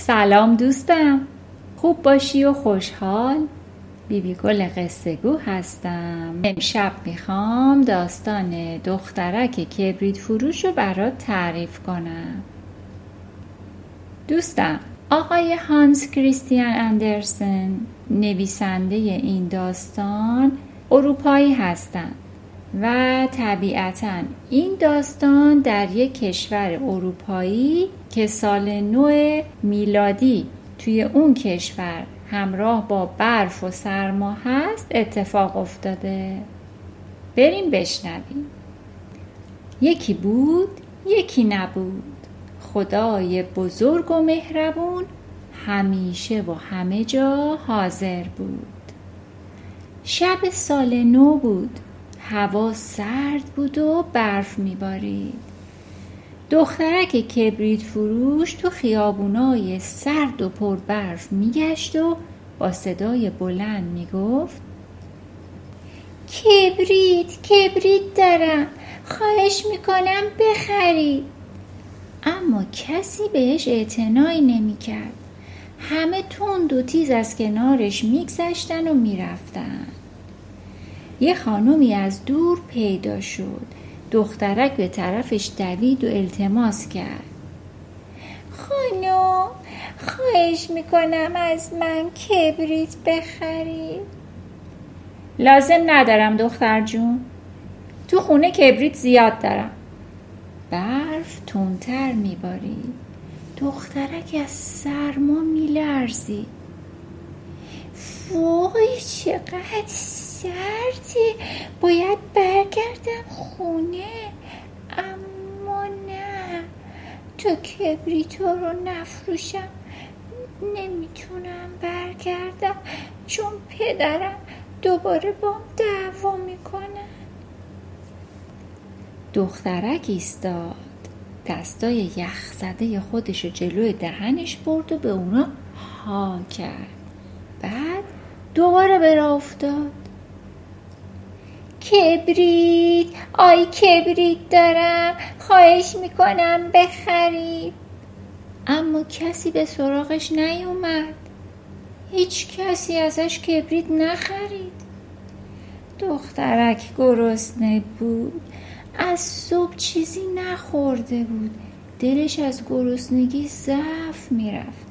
سلام دوستم. خوب باشی و خوشحال. بیبی گل قصه گو هستم. امشب می‌خوام داستان دخترک کبریت فروش رو برات تعریف کنم. دوستم آقای هانس کریستیان اندرسن نویسنده این داستان اروپایی هستند و طبیعتا این داستان در یک کشور اروپایی که سال نو میلادی توی اون کشور همراه با برف و سرما هست اتفاق افتاده. بریم بشنویم. یکی بود یکی نبود. خدای بزرگ و مهربون همیشه و همه جا حاضر بود. شب سال نو بود. هوا سرد بود و برف میبارید. دخترک کبریت فروش تو خیابونای سرد و پر برف میگشت و با صدای بلند می‌گفت کبریت کبریت دارم. خواهش می‌کنم بخرید. اما کسی بهش اعتنایی نمی‌کرد. همه تند و تیز از کنارش میگذشتن و می‌رفتن. یه خانومی از دور پیدا شد. دخترک به طرفش دوید و التماس کرد. خانم خواهش می‌کنم از من کبریت بخرید لازم ندارم دختر جون. تو خونه کبریت زیاد دارم. برف تندتر میبارید. دخترک از سرما میلرزید. وای چقدر سردی باید برگردم خونه. اما نه. تو کبریتو رو نفروشم. نمی‌تونم برگردم. چون پدرم دوباره بام دعوا می‌کنه. دخترک ایستاد. دستای یخ زده خودش جلوی دهنش برد و به اونا ها کرد. بعد دوباره به افتاد. کبریت. آی کبریت دارم. خواهش می‌کنم بخرید. اما کسی به سراغش نیومد. هیچ کسی ازش کبریت نخرید. دخترک گرسنه بود. از صبح چیزی نخورده بود. دلش از گرسنگی ضعف می‌رفت.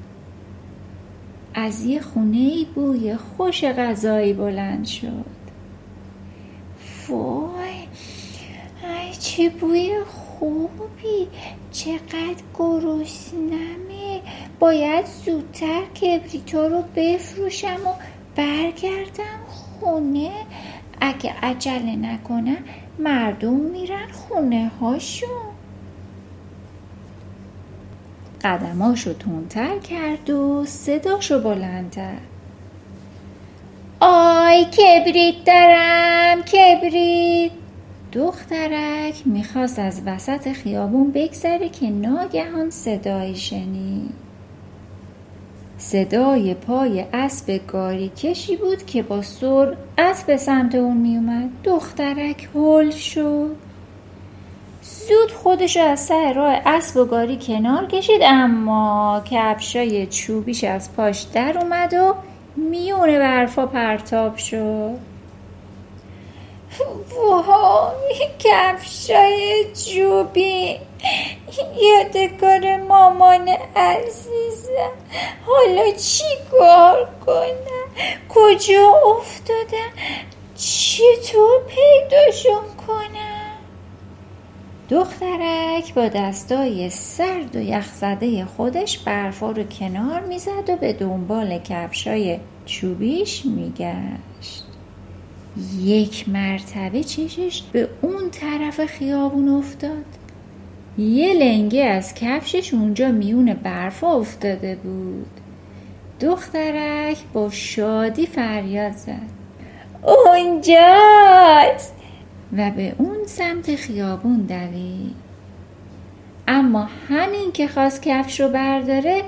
از یه خونه ای بوی خوش غذایی بلند شد. وای. ای چه بوی خوبی. چقدر گرسنمه. باید زودتر کبریتو رو بفروشم و برگردم خونه. اگه عجله نکنم مردم میرن خونه هاشون قدماشو تونتر کرد و صداشو بلندتر. آی کبریت دارم کبریت. دخترک می‌خواست از وسط خیابون بگذره که ناگهان صدایی شنید. صدای پای اسب گاری کشی بود که با سرعت به سمت اون میومد دخترک هل شد. زود خودش از سر راه اسب و گاری کنار کشید اما کفشای چوبیش از پاش در اومد و میون برفا پرتاب شد وای کفشای چوبی یادگار مامان عزیزم. حالا چی کار کنم؟ کجا افتادم؟ چطور پیداشون کنم؟ دخترک با دستای سرد و یخزده خودش برفا رو کنار می‌زد و به دنبال کفشای چوبیش میگشت. یک مرتبه چشش به اون طرف خیابون افتاد. یه لنگه از کفشش اونجا میون برفا افتاده بود. دخترک با شادی فریاد زد. اونجاست! و به اون سمت خیابون دوید. اما همین که خواست کفش رو برداره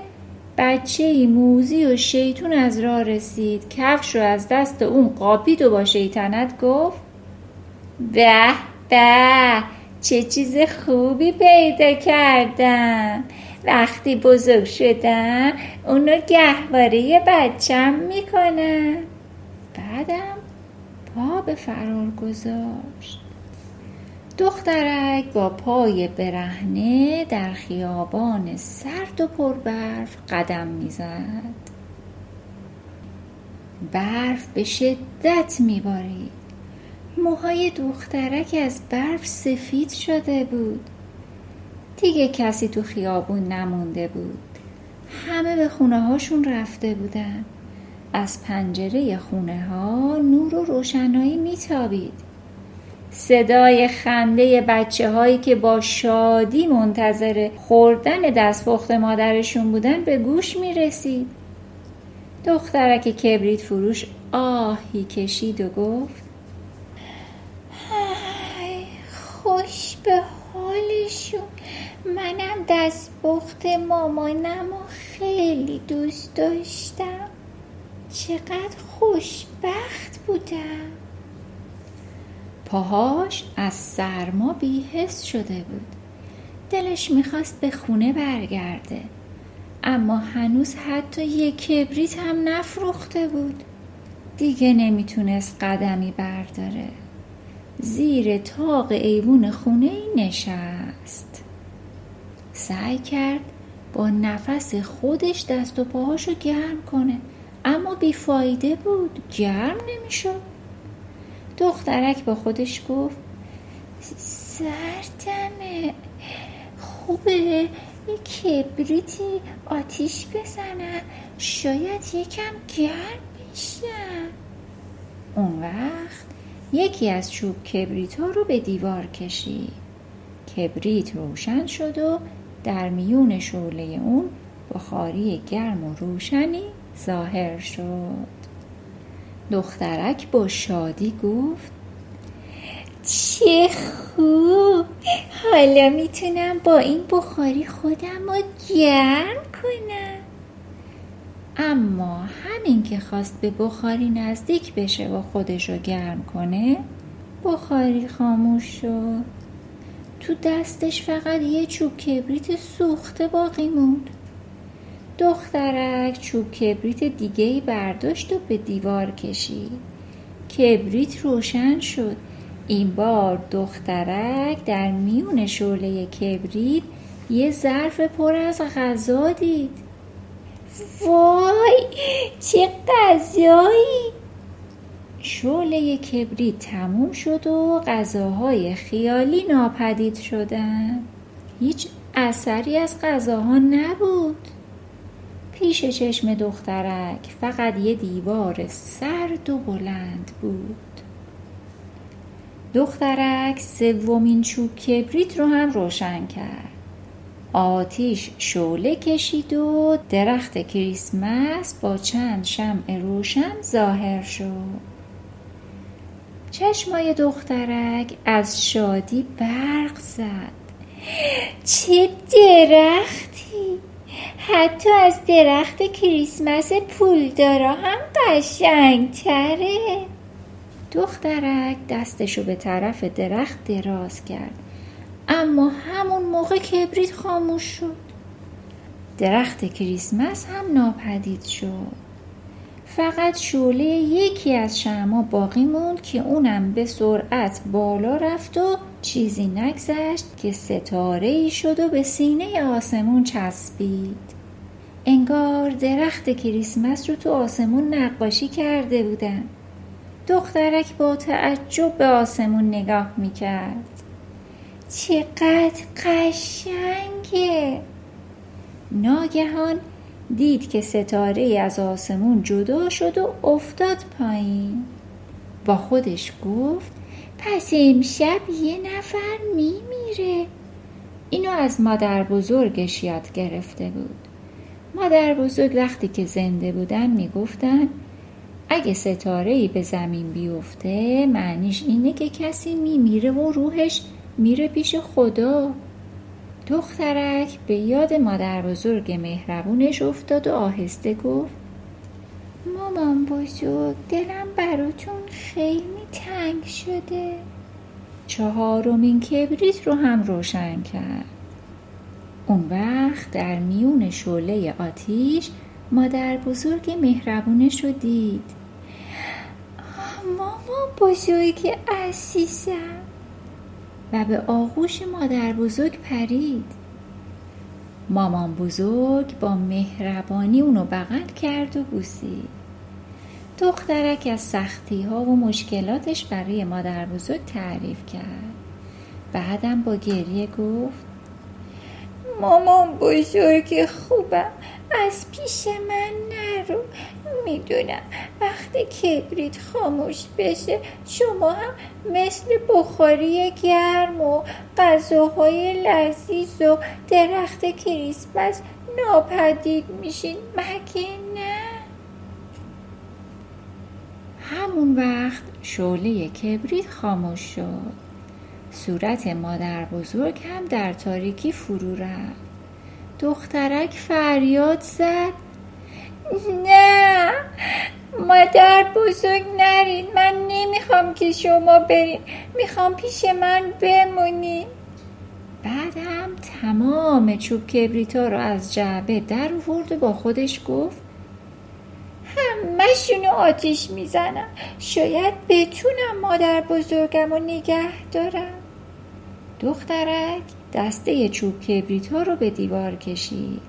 بچه موزی و شیطون از راه رسید. کفش رو از دست اون قاپید و با شیطنت گفت به به چه چیز خوبی پیدا کردم. وقتی بزرگ شدم اونو گهواره بچم می‌کنم. بعدم پا به فرار گذاشت. دخترک با پای برهنه در خیابان سرد و پربرف قدم می‌زد. برف به شدت میبارید. موهای دخترک از برف سفید شده بود. دیگه کسی تو خیابون نمونده بود. همه به خونه هاشون رفته بودن. از پنجره خونه ها نور و روشنایی میتابید. صدای خنده بچه هایی که با شادی منتظر خوردن دستپخت مادرشون بودن به گوش می رسید. دخترک کبریت فروش آهی کشید و گفت خوش به حالشون. منم دستپخت مامانم و خیلی دوست داشتم. چقدر خوشبخت بودم. پاهاش از سرما بیهست شده بود. دلش می‌خواست به خونه برگرده اما هنوز حتی یک کبریت هم نفروخته بود. دیگه نمی‌تونست قدمی برداره. زیر تاق ایوون خونه ای نشست. سعی کرد با نفس خودش دست و پاهاشو گرم کنه. اما بیفایده بود. گرم نمی‌شد. دخترک با خودش گفت سردمه. خوبه. یه کبریتی آتیش بزنم شاید یکم گرم بشم اون وقت یکی از چوب کبریت ها رو به دیوار کشید. کبریت روشن شد و در میون شعله اون بخاری گرم و روشنی ظاهر شد. دخترک با شادی گفت چه خوب! حالا می‌تونم با این بخاری خودم رو گرم کنم. اما همین که خواست به بخاری نزدیک بشه و خودش رو گرم کنه بخاری خاموش شد. تو دستش فقط یه چوب کبریت سوخته باقی موند. دخترک چوب کبریت دیگه ای برداشت و به دیوار کشید. کبریت روشن شد. این بار دخترک در میون شعله کبریت یه ظرف پر از غذا دید. وای چه غذایی! شعله کبریت تموم شد و غذاهای خیالی ناپدید شدن. هیچ اثری از غذاها نبود. پیش چشم دخترک فقط یه دیوار سرد و بلند بود. دخترک سومین چوب کبریت رو هم روشن کرد. آتیش شعله کشید و درخت کریسمس با چند شمع روشن ظاهر شد. چشمای دخترک از شادی برق زد. چه درختی! حتی از درخت کریسمس پولدارا هم قشنگتره. دخترک دستشو به طرف درخت دراز کرد. اما همون موقع کبریت خاموش شد. درخت کریسمس هم ناپدید شد. فقط شعله یکی از شما باقی موند که اونم به سرعت بالا رفت و چیزی نگذشت که ستاره ای شد و به سینه آسمون چسبید. انگار درخت کریسمس رو تو آسمون نقاشی کرده بودن. دخترک با تعجب به آسمون نگاه می‌کرد. چقدر قشنگه! ناگهان دید که ستاره از آسمون جدا شد و افتاد پایین. با خودش گفت پس امشب یه نفر میمیره. اینو از مادر بزرگش یاد گرفته بود. مادر بزرگ وقتی که زنده بودن می‌گفتن اگه ستاره ای به زمین بیفته معنیش اینه که کسی میمیره و روحش میره پیش خدا. دخترک به یاد مادر بزرگ مهربونش افتاد و آهسته گفت مامان بزرگ دلم براتون خیلی تنگ شده. چهارمین کبریت رو هم روشن کرد. اون وقت در میون شعله آتیش مادر بزرگ مهربونش رو دید. ماما بزرگ عزیزم. و به آغوش مادر بزرگ پرید. مامان بزرگ با مهربانی اونو بغل کرد و بوسید. دخترک از سختی ها و مشکلاتش برای مادر بزرگ تعریف کرد. بعدم با گریه گفت مامان بزرگ خوبم. از پیش من نرو. می‌دونم وقتی کبریت خاموش بشه شما هم مثل بخاری گرم و غذاهای لذیذ و درخت کریسمس ناپدید میشین. مگه نه؟ همون وقت شعله کبریت خاموش شد. صورت مادر بزرگ هم در تاریکی فرو رفت. دخترک فریاد زد. نه مادر بزرگ نرید من نمی‌خوام که شما برین. می‌خوام پیش من بمونی بعد هم تمام چوب کبریتا رو از جعبه در ورد و با خودش گفت همهشونو آتیش می‌زنم. شاید بتونم مادر بزرگم رو نگه دارم. دخترک دسته چوب کبریت ها رو به دیوار کشید.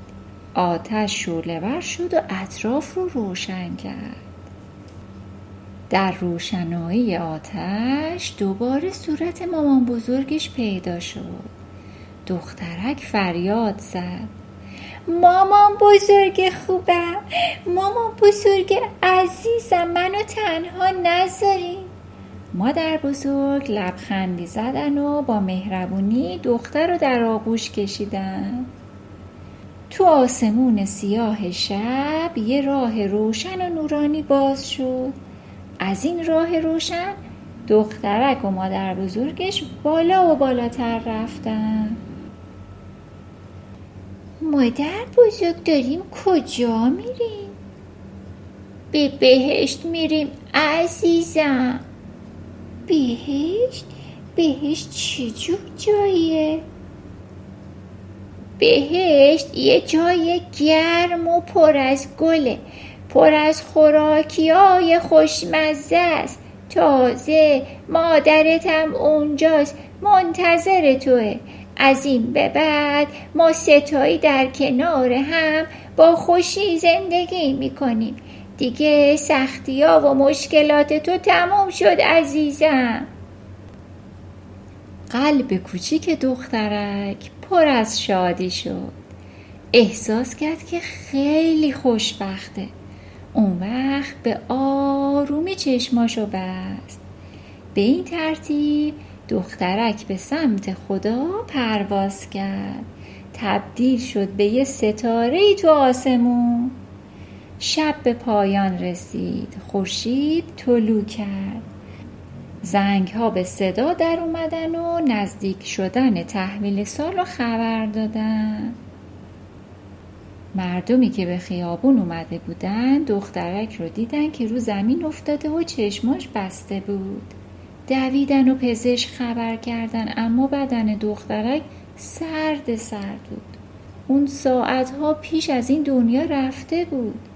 آتش شعله شد و اطراف رو روشن کرد. در روشنایی آتش دوباره صورت مامان بزرگش پیدا شد. دخترک فریاد زد. مامان بزرگ خوبم. مامان بزرگ عزیزم منو تنها نذارین مادر بزرگ لبخندی زدن و با مهربونی دختر رو در آغوش کشیدن. تو آسمون سیاه شب یه راه روشن و نورانی باز شد. از این راه روشن دخترک و مادر بزرگش بالا و بالاتر رفتن. مادر بزرگ داریم کجا میریم؟ به بهشت میریم عزیزم. بهشت؟ بهشت چجور جاییه؟ بهشت یه جای گرم و پر از گله پر از خوراکی های خوشمزه است تازه مادرتم اونجاست منتظر توه از این به بعد ما ستایی در کنار هم با خوشی زندگی می‌کنیم دیگه سختی ها و مشکلات تو تموم شد عزیزم. قلب کوچیک دخترک پر از شادی شد. احساس کرد که خیلی خوشبخته. اون وقت به آرومی چشماشو بست. به این ترتیب دخترک به سمت خدا پرواز کرد. تبدیل شد به یه ستاره تو آسمون. شب به پایان رسید. خورشید طلوع کرد. زنگ ها به صدا در اومدن و نزدیک شدن تحویل سال رو خبر دادن. مردمی که به خیابون اومده بودن دخترک رو دیدن که رو زمین افتاده و چشماش بسته بود. دویدن و پزشک خبر کردن اما بدن دخترک سرد سرد بود. اون ساعتها پیش از این دنیا رفته بود.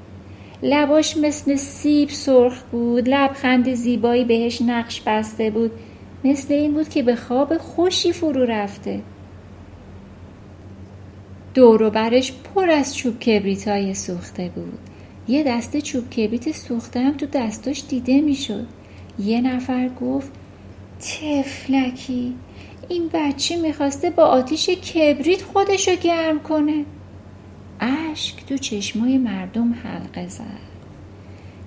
لباش مثل سیب سرخ بود لبخند زیبایی بهش نقش بسته بود. مثل این بود که به خواب خوشی فرو رفته. دور برش پر از چوب کبریت های سوخته بود. یه دسته چوب کبریت سوخته هم تو دستاش دیده می‌شد. یه نفر گفت تفلکی این بچه می‌خواسته با آتیش کبریت خودشو گرم کنه. اشک تو چشمای مردم حلقه زد.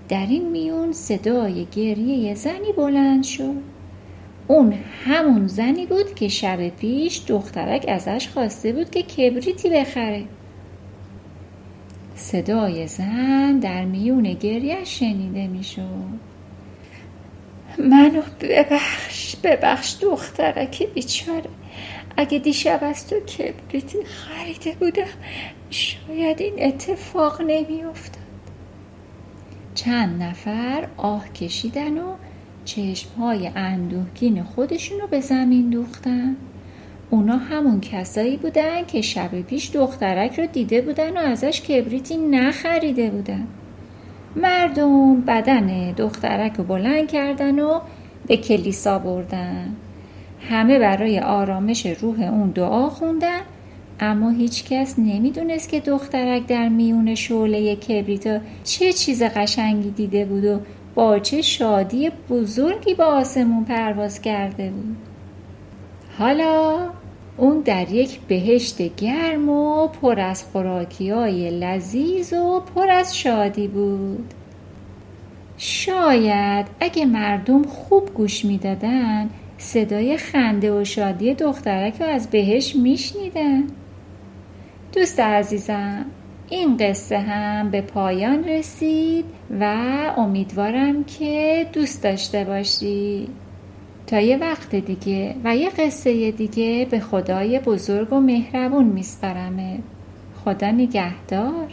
در این میون صدای گریه زنی بلند شد. اون همون زنی بود که شب پیش دخترک ازش خواسته بود که کبریتی بخره. صدای زن در میون گریه شنیده می‌شد. منو ببخش ببخش دخترک بیچاره. اگه دیشب از تو کبریتی خریده بودم شاید این اتفاق نمیافتاد. چند نفر آه کشیدن و چشمهای اندوهگین خودشونو به زمین دوختن. اونا همون کسایی بودن که شب پیش دخترک رو دیده بودن و ازش کبریتی نخریده بودن. مردم بدن دخترک رو بلند کردن و به کلیسا بردن. همه برای آرامش روح اون دعا خوندن اما هیچ کس نمی‌دونست که دخترک در میون شعله کبریتا چه چیز قشنگی دیده بود و با چه شادی بزرگی با آسمون پرواز کرده بود. حالا اون در یک بهشت گرم و پر از خوراکی های لذیذ و پر از شادی بود. شاید اگه مردم خوب گوش می‌دادن صدای خنده و شادی دخترک رو از بهش میشنیدن دوست عزیزم این قصه هم به پایان رسید و امیدوارم که دوست داشته باشی. تا یه وقت دیگه و یه قصه دیگه به خدای بزرگ و مهربون میسپرمه خدا نگهدار.